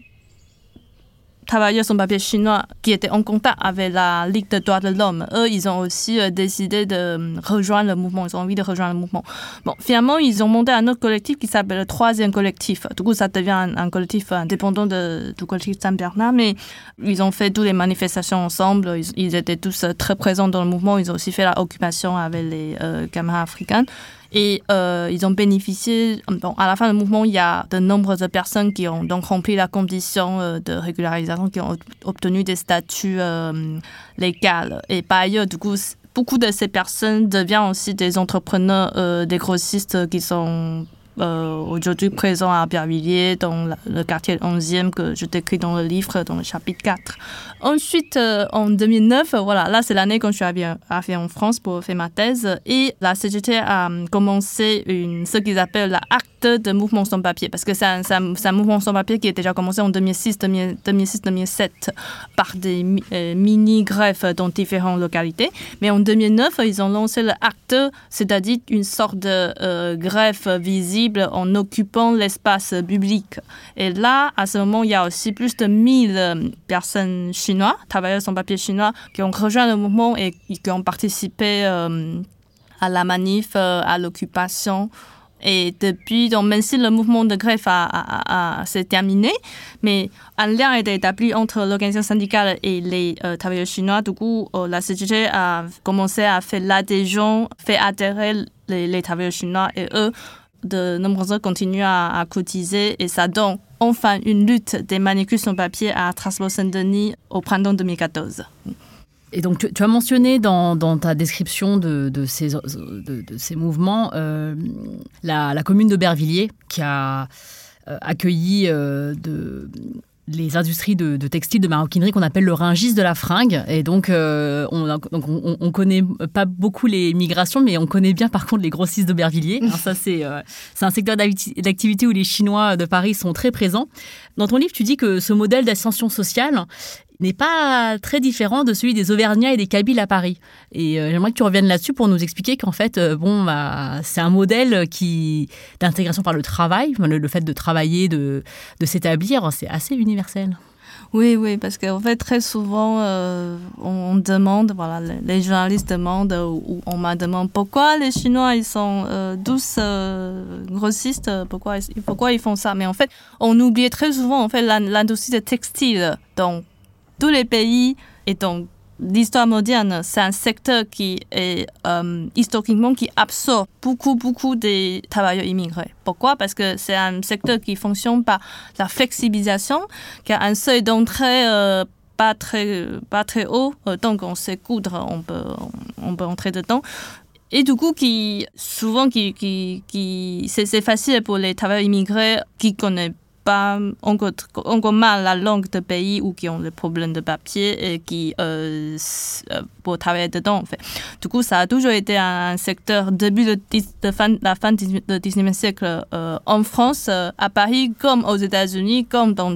travailleurs sans papier chinois qui étaient en contact avec la Ligue des droits de l'homme. Eux, ils ont aussi euh, décidé de euh, rejoindre le mouvement. Ils ont envie de rejoindre le mouvement. Bon, finalement, ils ont monté un autre collectif qui s'appelle le troisième collectif. Du coup, ça devient un, collectif indépendant de, du collectif Saint-Bernard, mais ils ont fait toutes les manifestations ensemble. Ils, étaient tous euh, très présents dans le mouvement. Ils ont aussi fait l'occupation avec les camarades africains. Et euh, ils ont bénéficié, bon, à la fin du mouvement, il y a de nombreuses personnes qui ont donc rempli la condition euh, de régularisation, qui ont obtenu des statuts euh, légaux. Et par ailleurs, du coup, beaucoup de ces personnes deviennent aussi des entrepreneurs, euh, des grossistes qui sont aujourd'hui présent à Bervilliers, dans le quartier 11e que je décris dans le livre, dans le chapitre 4. Ensuite, euh, en 2009, voilà, là c'est l'année quand je suis arrivée en France pour faire ma thèse, et la CGT a commencé une, ce qu'ils appellent l'acte de mouvement sans papier, parce que c'est un, mouvement sans papier qui a déjà commencé en 2006-2007 par des euh, mini-greffes dans différentes localités. Mais en 2009, ils ont lancé l'acte, c'est-à-dire une sorte de greffe visible en occupant l'espace public. Et là, à ce moment, il y a aussi plus de 1000 euh, personnes chinois, travailleurs sans papier chinois, qui ont rejoint le mouvement et qui ont participé euh, à la manif, euh, à l'occupation. Et depuis, donc, même si le mouvement de grève a, s'est terminé, mais un lien a été établi entre l'organisation syndicale et les travailleurs chinois. Du coup, la CGT a commencé à faire l'adhésion, fait adhérer les travailleurs chinois et eux de nombreux continuent à, cotiser et ça donne enfin une lutte des manicures sans papier à Strasbourg-Saint-Denis au printemps 2014. Et donc, tu, as mentionné dans, ta description de, ces, de, ces, mouvements euh, la, commune de Bervilliers qui a euh, accueilli euh, de, les industries de, de textiles, de maroquinerie qu'on appelle le ringis de la fringue. Et donc, euh, on, donc on, connaît pas beaucoup les migrations, mais on connaît bien par contre les grossistes d'Aubervilliers. ça, c'est euh, un secteur d'activité où les Chinois de Paris sont très présents. Dans ton livre, tu dis que ce modèle d'ascension sociale, n'est pas très différent de celui des Auvergnats et des Kabyles à Paris. Et euh, j'aimerais que tu reviennes là-dessus pour nous expliquer qu'en fait, euh, bon, bah, c'est un modèle qui d'intégration par le travail, le, fait de travailler, de, s'établir, c'est assez universel. Oui, oui, parce qu'en fait, très souvent, euh, on, demande, voilà, les, journalistes demandent, ou, on m'a demandé pourquoi les Chinois, ils sont douces grossistes, pourquoi, pourquoi ils font ça. Mais en fait, on oublie très souvent, en fait, l'industrie textile. Donc, tous les pays et donc l'histoire moderne, c'est un secteur qui est euh, historiquement qui absorbe beaucoup beaucoup des travailleurs immigrés. Pourquoi? Parce que c'est un secteur qui fonctionne par la flexibilisation, qui a un seuil d'entrée euh, pas très pas très haut, euh, donc on sait coudre, on peut on, peut entrer dedans. Et du coup, qui souvent qui qui, qui c'est facile pour les travailleurs immigrés qui connaissent pas encore, encore mal la langue de pays ou qui ont des problèmes de papier et qui euh, euh pour travailler dedans en fait. Du coup, ça a toujours été un secteur début de, fin, la fin du 19e siècle euh, en France, euh, à Paris, comme aux États-Unis, comme dans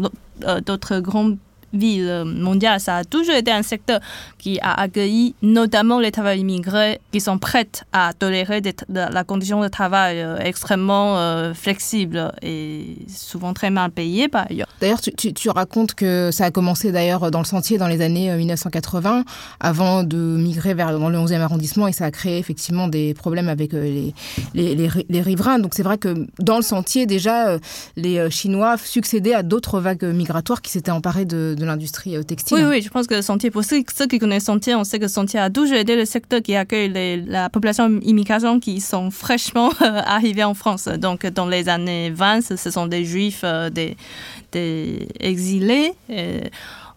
d'autres grands ville mondiale, ça a toujours été un secteur qui a accueilli notamment les travailleurs immigrés qui sont prêts à tolérer des, la condition de travail euh, extrêmement euh, flexible et souvent très mal payée par ailleurs. D'ailleurs, tu, racontes que ça a commencé d'ailleurs dans le sentier dans les années 1980 euh, avant de migrer vers dans le 11e arrondissement et ça a créé effectivement des problèmes avec les, les, les, riverains. Donc c'est vrai que dans le sentier déjà, les Chinois succédaient à d'autres vagues migratoires qui s'étaient emparées de de l'industrie euh, textile. Oui, oui, je pense que Sentier, pour ceux, qui connaissent Sentier, on sait que Sentier a toujours aidé le secteur qui accueille la population immigration qui sont fraîchement euh, arrivés en France. Donc, dans les années 20, ce sont des juifs, euh, des, exilés.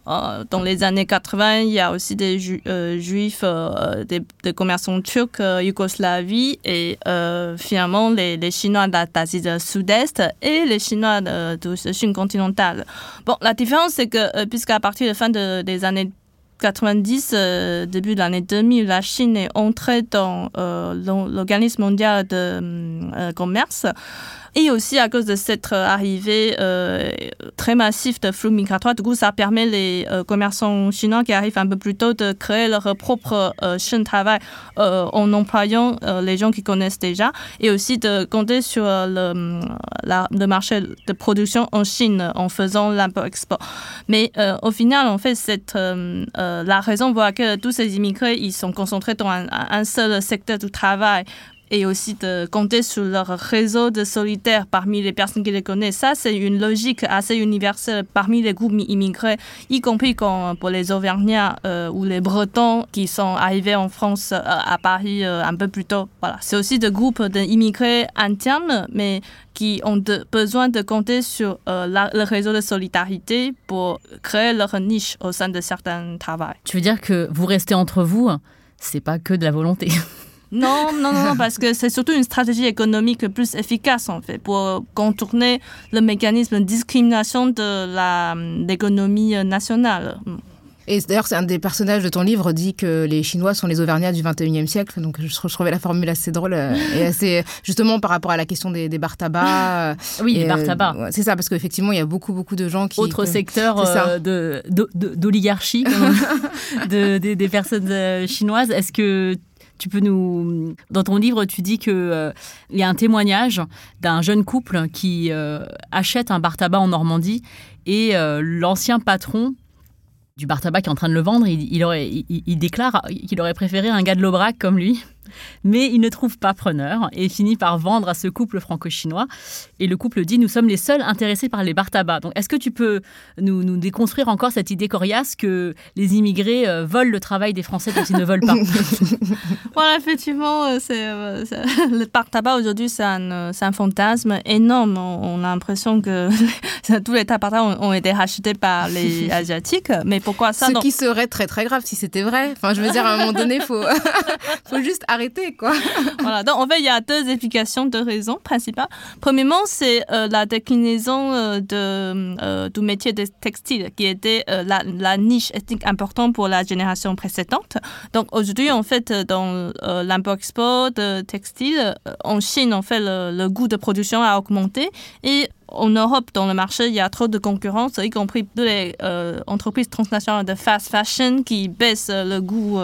Dans les années 80, il y a aussi des euh, juifs, euh, des, commerçants turcs, Yougoslavie et finalement les, Chinois d'Asie du Sud-Est et les Chinois de, de Chine continentale. Bon, la différence, c'est que puisqu'à partir de la fin des années 90, début de l'année 2000, la Chine est entrée dans l'organisme mondial de commerce Et aussi à cause de cette euh, arrivée euh, très massive de flux migratoires, du coup, ça permet les euh, commerçants chinois qui arrivent un peu plus tôt de créer leur propre euh, chaîne de travail euh, en employant les gens qui connaissent déjà et aussi de compter sur le, la- le marché de production en Chine en faisant l'import-export. Mais au final, en fait, euh, la raison pour laquelle tous ces immigrés ils sont concentrés dans un, un seul secteur du travail et aussi de compter sur leur réseau de solidaires parmi les personnes qui les connaissent. Ça, c'est une logique assez universelle parmi les groupes immigrés, y compris pour les Auvergnats euh, ou les Bretons qui sont arrivés en France, euh, à Paris euh, un peu plus tôt. Voilà. C'est aussi des groupes d'immigrés internes, mais qui ont besoin de compter sur la- le réseau de solidarité pour créer leur niche au sein de certains travaux. Tu veux dire que vous restez entre vous, c'est pas que de la volonté. Non, non, non, non, parce que c'est surtout une stratégie économique plus efficace en fait pour contourner le mécanisme de discrimination de l'économie nationale. Et d'ailleurs, c'est un des personnages de ton livre dit que les Chinois sont les Auvergnats du 21e siècle. Donc, je, je trouvais la formule assez drôle euh, et assez, justement, par rapport à la question des, des bars tabac. euh, Oui, les euh, tabac. ouais, c'est ça, parce qu'effectivement, il y a beaucoup, beaucoup de gens qui. Autre que- secteur euh, de- de- d'oligarchie de, des- personnes euh, chinoises. Est-ce que tu peux nous... Dans ton livre, tu dis qu'il il y a un témoignage d'un jeune couple qui euh, achète un bar tabac en Normandie et euh, l'ancien patron du bar tabac qui est en train de le vendre, il, il déclare qu'il aurait préféré un gars de l'Aubrac comme lui. Mais il ne trouve pas preneur et finit par vendre à ce couple franco-chinois. Et le couple dit Nous sommes les seuls intéressés par les bars tabac. Donc, est-ce que tu peux nous, nous déconstruire encore cette idée coriace que les immigrés euh, volent le travail des Français dont ils ne veulent pas? Voilà, effectivement, euh, c'est, euh, c'est- le parc tabac aujourd'hui, c'est un, euh, c'est un fantasme énorme. On, on a l'impression que tous les tabac ont, ont été rachetés par les Asiatiques. Mais pourquoi ça Ce non? qui serait très, très grave si c'était vrai. Enfin, je veux dire, à un moment donné, il faut, faut juste arrêter, quoi. Voilà, donc en fait, il y a deux explications, deux raisons principales. Premièrement, c'est euh, la déclinaison euh, de, euh, du métier de textile, qui était la, niche ethnique importante pour la génération précédente. Donc aujourd'hui, en fait, dans l'import-export de textile, en Chine, en fait, le, le coût de production a augmenté et en Europe, dans le marché, il y a trop de concurrence, y compris de les euh, entreprises transnationales de fast fashion qui baissent le goût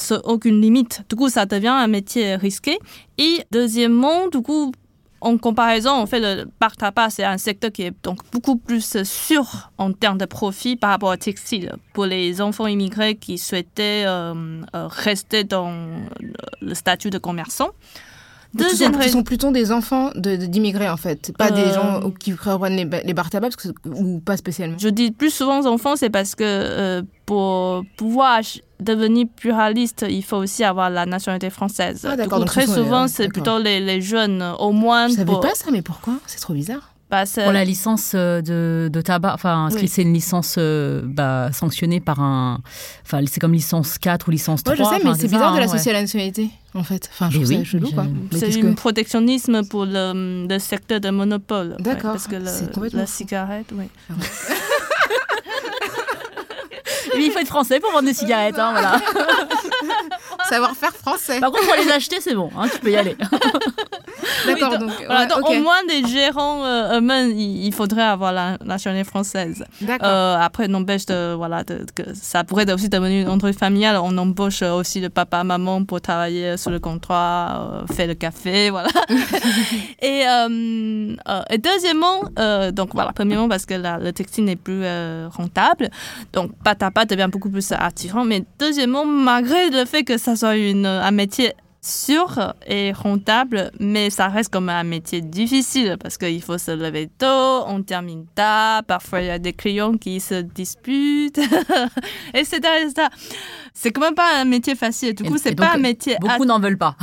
sans aucune limite. Du coup, ça devient un métier risqué. Et deuxièmement, du coup, en comparaison, en fait, le bar tabac, c'est un secteur qui est donc beaucoup plus sûr en termes de profit par rapport au textile pour les enfants immigrés qui souhaitaient euh, euh, rester dans le statut de commerçant. Ce sont, Deuxième raison. sont plutôt des enfants de- de- d'immigrés, en fait. Pas des Euh, gens qui reprennent les, les bars tabac, parce que, ou pas spécialement. Je dis plus souvent enfants, c'est parce que euh, pour pouvoir devenir pluraliste, il faut aussi avoir la nationalité française. Ah, Du coup, très souvent, c'est plutôt les, les jeunes, euh, au moins. Je savais pour- pas ça, mais pourquoi? C'est trop bizarre. Bah, Pour la licence euh, de, de tabac, enfin, Oui. c'est une licence euh, bah, sanctionnée par un. Enfin, c'est comme licence 4 ou licence 3. Ouais, je sais, mais c'est bizarre de l'associer ouais. à la nationalité, en fait. Enfin, je trouve oui, ça chelou, je- quoi. C'est qu'est-ce un que- protectionnisme pour le, le secteur de monopole. ouais, D'accord, parce que le- complètement la cigarette, oui. Mais il faut être français pour vendre des cigarettes, hein, voilà. Savoir-faire français. Par contre, pour les acheter, c'est bon, hein, tu peux y aller. D'accord, Oui, donc. Voilà, au moins des gérants euh, eux-mêmes, il, faudrait avoir la nationalité française. D'accord. Euh, après, n'empêche de, voilà, de- que ça pourrait aussi devenir une entreprise familiale. On embauche aussi le papa, maman pour travailler sur le contrat, euh, faire le café, voilà. et, euh, euh, et deuxièmement, euh, donc voilà, premièrement parce que la- le textile n'est plus euh, rentable, donc pâte à pâte devient beaucoup plus attirant. Mais deuxièmement, malgré le fait que ça soit une, un métier sûr et rentable, mais ça reste comme un métier difficile parce qu'il faut se lever tôt, on termine tard, parfois il y a des clients qui se disputent, etc. C'est quand même pas un métier facile. Du coup, c'est pas un métier. Beaucoup n'en veulent pas.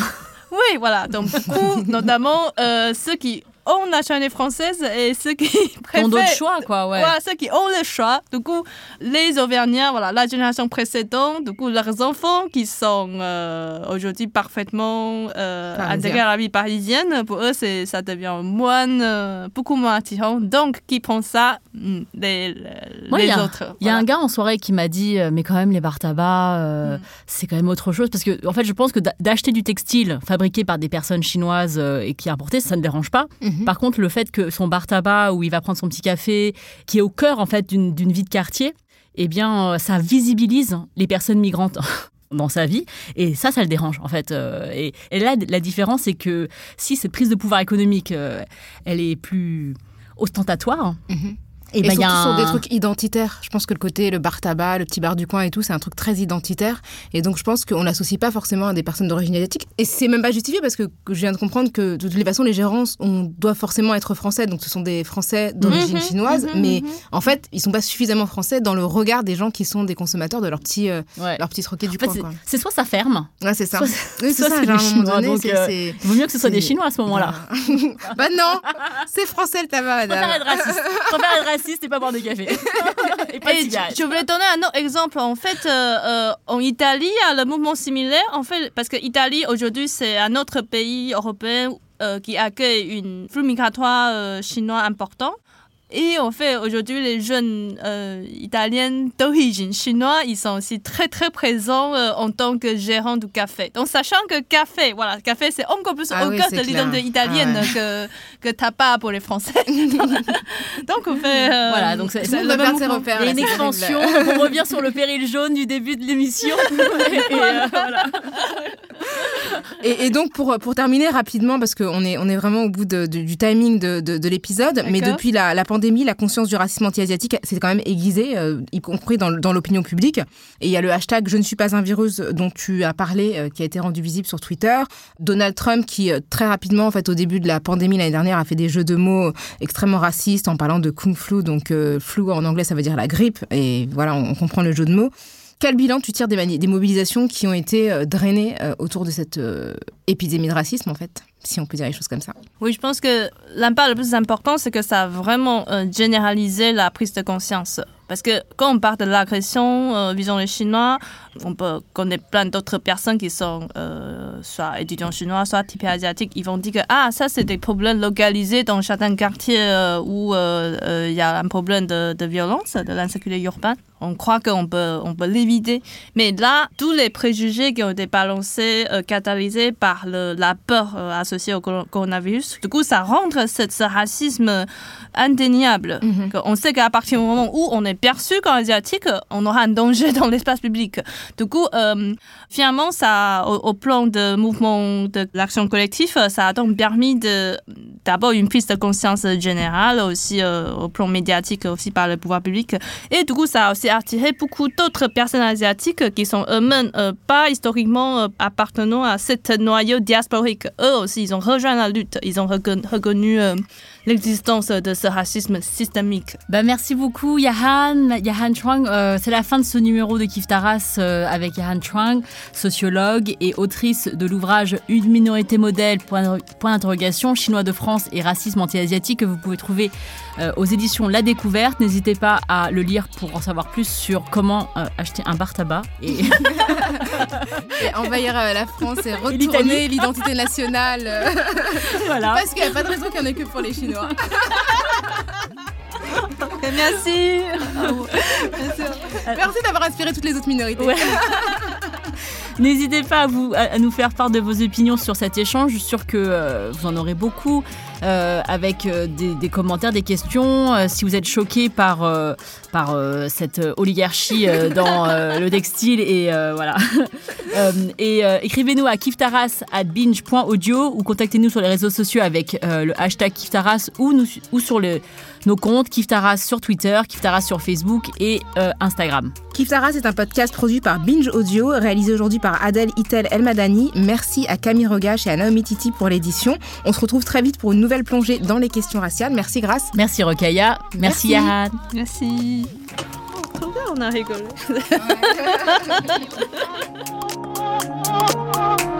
Oui, voilà. Donc, beaucoup, notamment euh, ceux qui ont la nationalité française et ceux qui préfèrent. Ont d'autres choix, quoi, ouais. Voilà, ceux qui ont le choix. Du coup, les Auvergnats, voilà, la génération précédente, du coup, leurs enfants qui sont euh, aujourd'hui parfaitement euh, intégrés à la vie parisienne, pour eux, c'est, ça devient moins, euh, beaucoup moins attirant. Donc, qui prend ça? Hmm, Les, les autres. Il y a un gars en soirée qui m'a dit, euh, mais quand même, les bar tabac, euh, Mm. c'est quand même autre chose. Parce que, en fait, je pense que d'a- d'acheter du textile fabriqué par des personnes chinoises euh, et qui est importé, ça ne dérange pas. Mhm. Par contre, le fait que son bar tabac, où il va prendre son petit café, qui est au cœur, en fait, d'une vie de quartier, eh bien, euh, ça visibilise les personnes migrantes. dans sa vie et ça ça le dérange en fait Euh, et, et là la différence c'est que si cette prise de pouvoir économique euh, elle est plus ostentatoire Mhm. Et Et ben il y surtout a sur des trucs identitaires. Je pense que le côté, le bar tabac, le petit bar du coin et tout, c'est un truc très identitaire. Et donc, je pense qu'on n'associe pas forcément à des personnes d'origine asiatique. Et c'est même pas justifié parce que je viens de comprendre que de toutes les façons, les gérants, on doit forcément être français. Donc, ce sont des Français d'origine Mhm, chinoise. mhm, mais mhm. en fait, ils sont pas suffisamment français dans le regard des gens qui sont des consommateurs de leur petit, euh, Ouais. leur petit troquet du fait, coin. c'est- soit ça ferme, Ouais, c'est ça. soit- Oui, c'est ça. c'est genre, des à un moment Chinois, donné, donc, c'est- euh, vaut mieux que ce soit des Chinois à ce moment-là. bah non, c'est français le tabac, madame. être raciste. Je préfère être raciste et pas boire de café. et pas de Et cigarette. je voulais donner un autre exemple. En fait, euh, euh, en Italie, il y a le mouvement similaire. En fait, parce que l'Italie, aujourd'hui, c'est un autre pays européen euh, qui accueille une flux migratoire euh, chinois important. Et en fait, aujourd'hui, les jeunes euh, italiennes d'origine chinoise, ils sont aussi très, très présents euh, en tant que gérants du café. Donc, sachant que café, voilà, café, c'est encore plus Ah au oui, cœur de l'identité italienne Ah que, que tapas pour les Français. donc, on fait... euh, Voilà, donc c'est Tout c'est le même perd ses mouvement. repères, Il y a là, une donc on revient sur le péril jaune du début de l'émission. Et, euh, voilà. Et, et donc, pour, pour terminer rapidement, parce qu'on est, on est vraiment au bout de- de- du timing de, de, de l'épisode, mais depuis la, la pandémie, la conscience du racisme anti-asiatique s'est quand même aiguisée, euh, y compris dans, l'opinion publique. Et il y a le hashtag Je ne suis pas un virus dont tu as parlé, euh, qui a été rendu visible sur Twitter. Donald Trump, qui euh, très rapidement, en fait, au début de la pandémie l'année dernière, a fait des jeux de mots extrêmement racistes en parlant de Kung Flu. Donc, flu en anglais, ça veut dire la grippe. Et voilà, on comprend le jeu de mots. Quel bilan tu tires des, mobilisations qui ont été euh, drainées euh, autour de cette euh, épidémie de racisme, en fait, si on peut dire les choses comme ça? Oui, je pense que l'impact le plus important, c'est que ça a vraiment généralisé la prise de conscience. Parce que quand on parle de l'agression euh, visant les Chinois, on peut connaître plein d'autres personnes qui sont euh, soit étudiants chinois, soit typés asiatiques. Ils vont dire que ah, ça, c'est des problèmes localisés dans certains quartiers euh, où euh, il y a un problème de, de violence, de l'insécurité urbaine. On croit qu'on peut, on peut l'éviter. Mais là, tous les préjugés qui ont été balancés, catalysés par le- la peur associée au coro- coronavirus, du coup, ça rend ce, ce racisme indéniable. On sait qu'à partir du moment où on est perçu comme asiatique, on aura un danger dans l'espace public. Du coup, euh, finalement, ça, au, plan de mouvement de l'action collective, ça a donc permis de d'abord une prise de conscience générale, aussi euh, au plan médiatique, aussi par le pouvoir public. Et du coup, ça a aussi attiré beaucoup d'autres personnes asiatiques qui sont eux-mêmes euh, pas historiquement appartenant à cette noyau diasporique. Eux aussi, ils ont rejoint la lutte. Ils ont recon- reconnu l'existence de ce racisme systémique. Bah, merci beaucoup Yahan, Yahan Chuang. Euh, c'est la fin de ce numéro de Kif Taras euh, avec Yahan Chuang, sociologue et autrice de l'ouvrage Une minorité modèle, point, point d'interrogation, chinois de France et racisme anti-asiatique que vous pouvez trouver euh, aux éditions La Découverte. N'hésitez pas à le lire pour en savoir plus sur comment euh, acheter un bar tabac. Et... Et envahir euh, la France et retourner l'identité nationale. voilà. parce qu'il n'y a pas de raison qu'il n'y en ait que pour les Chinois. Merci. Merci d'avoir inspiré toutes les autres minorités. Ouais. N'hésitez pas à, vous, à, nous faire part de vos opinions sur cet échange. Je suis sûre que euh, vous en aurez beaucoup euh, avec euh, des, des commentaires, des questions. Euh, si vous êtes choqué par, par cette oligarchie dans le textile et voilà. Et écrivez-nous à kiftaras at binge.audio ou contactez-nous sur les réseaux sociaux avec le hashtag kiftaras ou, nous, ou sur le, nos comptes kiftaras sur Twitter, kiftaras sur Facebook et euh, Instagram. Kif Taras est un podcast produit par Binge Audio, réalisé aujourd'hui par Adèle Itel Elmadani. Merci à Camille Regache et à Naomi Titi pour l'édition. On se retrouve très vite pour une nouvelle plongée dans les questions raciales. Merci Grâce. Merci Rokaya, merci, Merci. Yahan. Merci. Oh, trop bien, on a rigolé.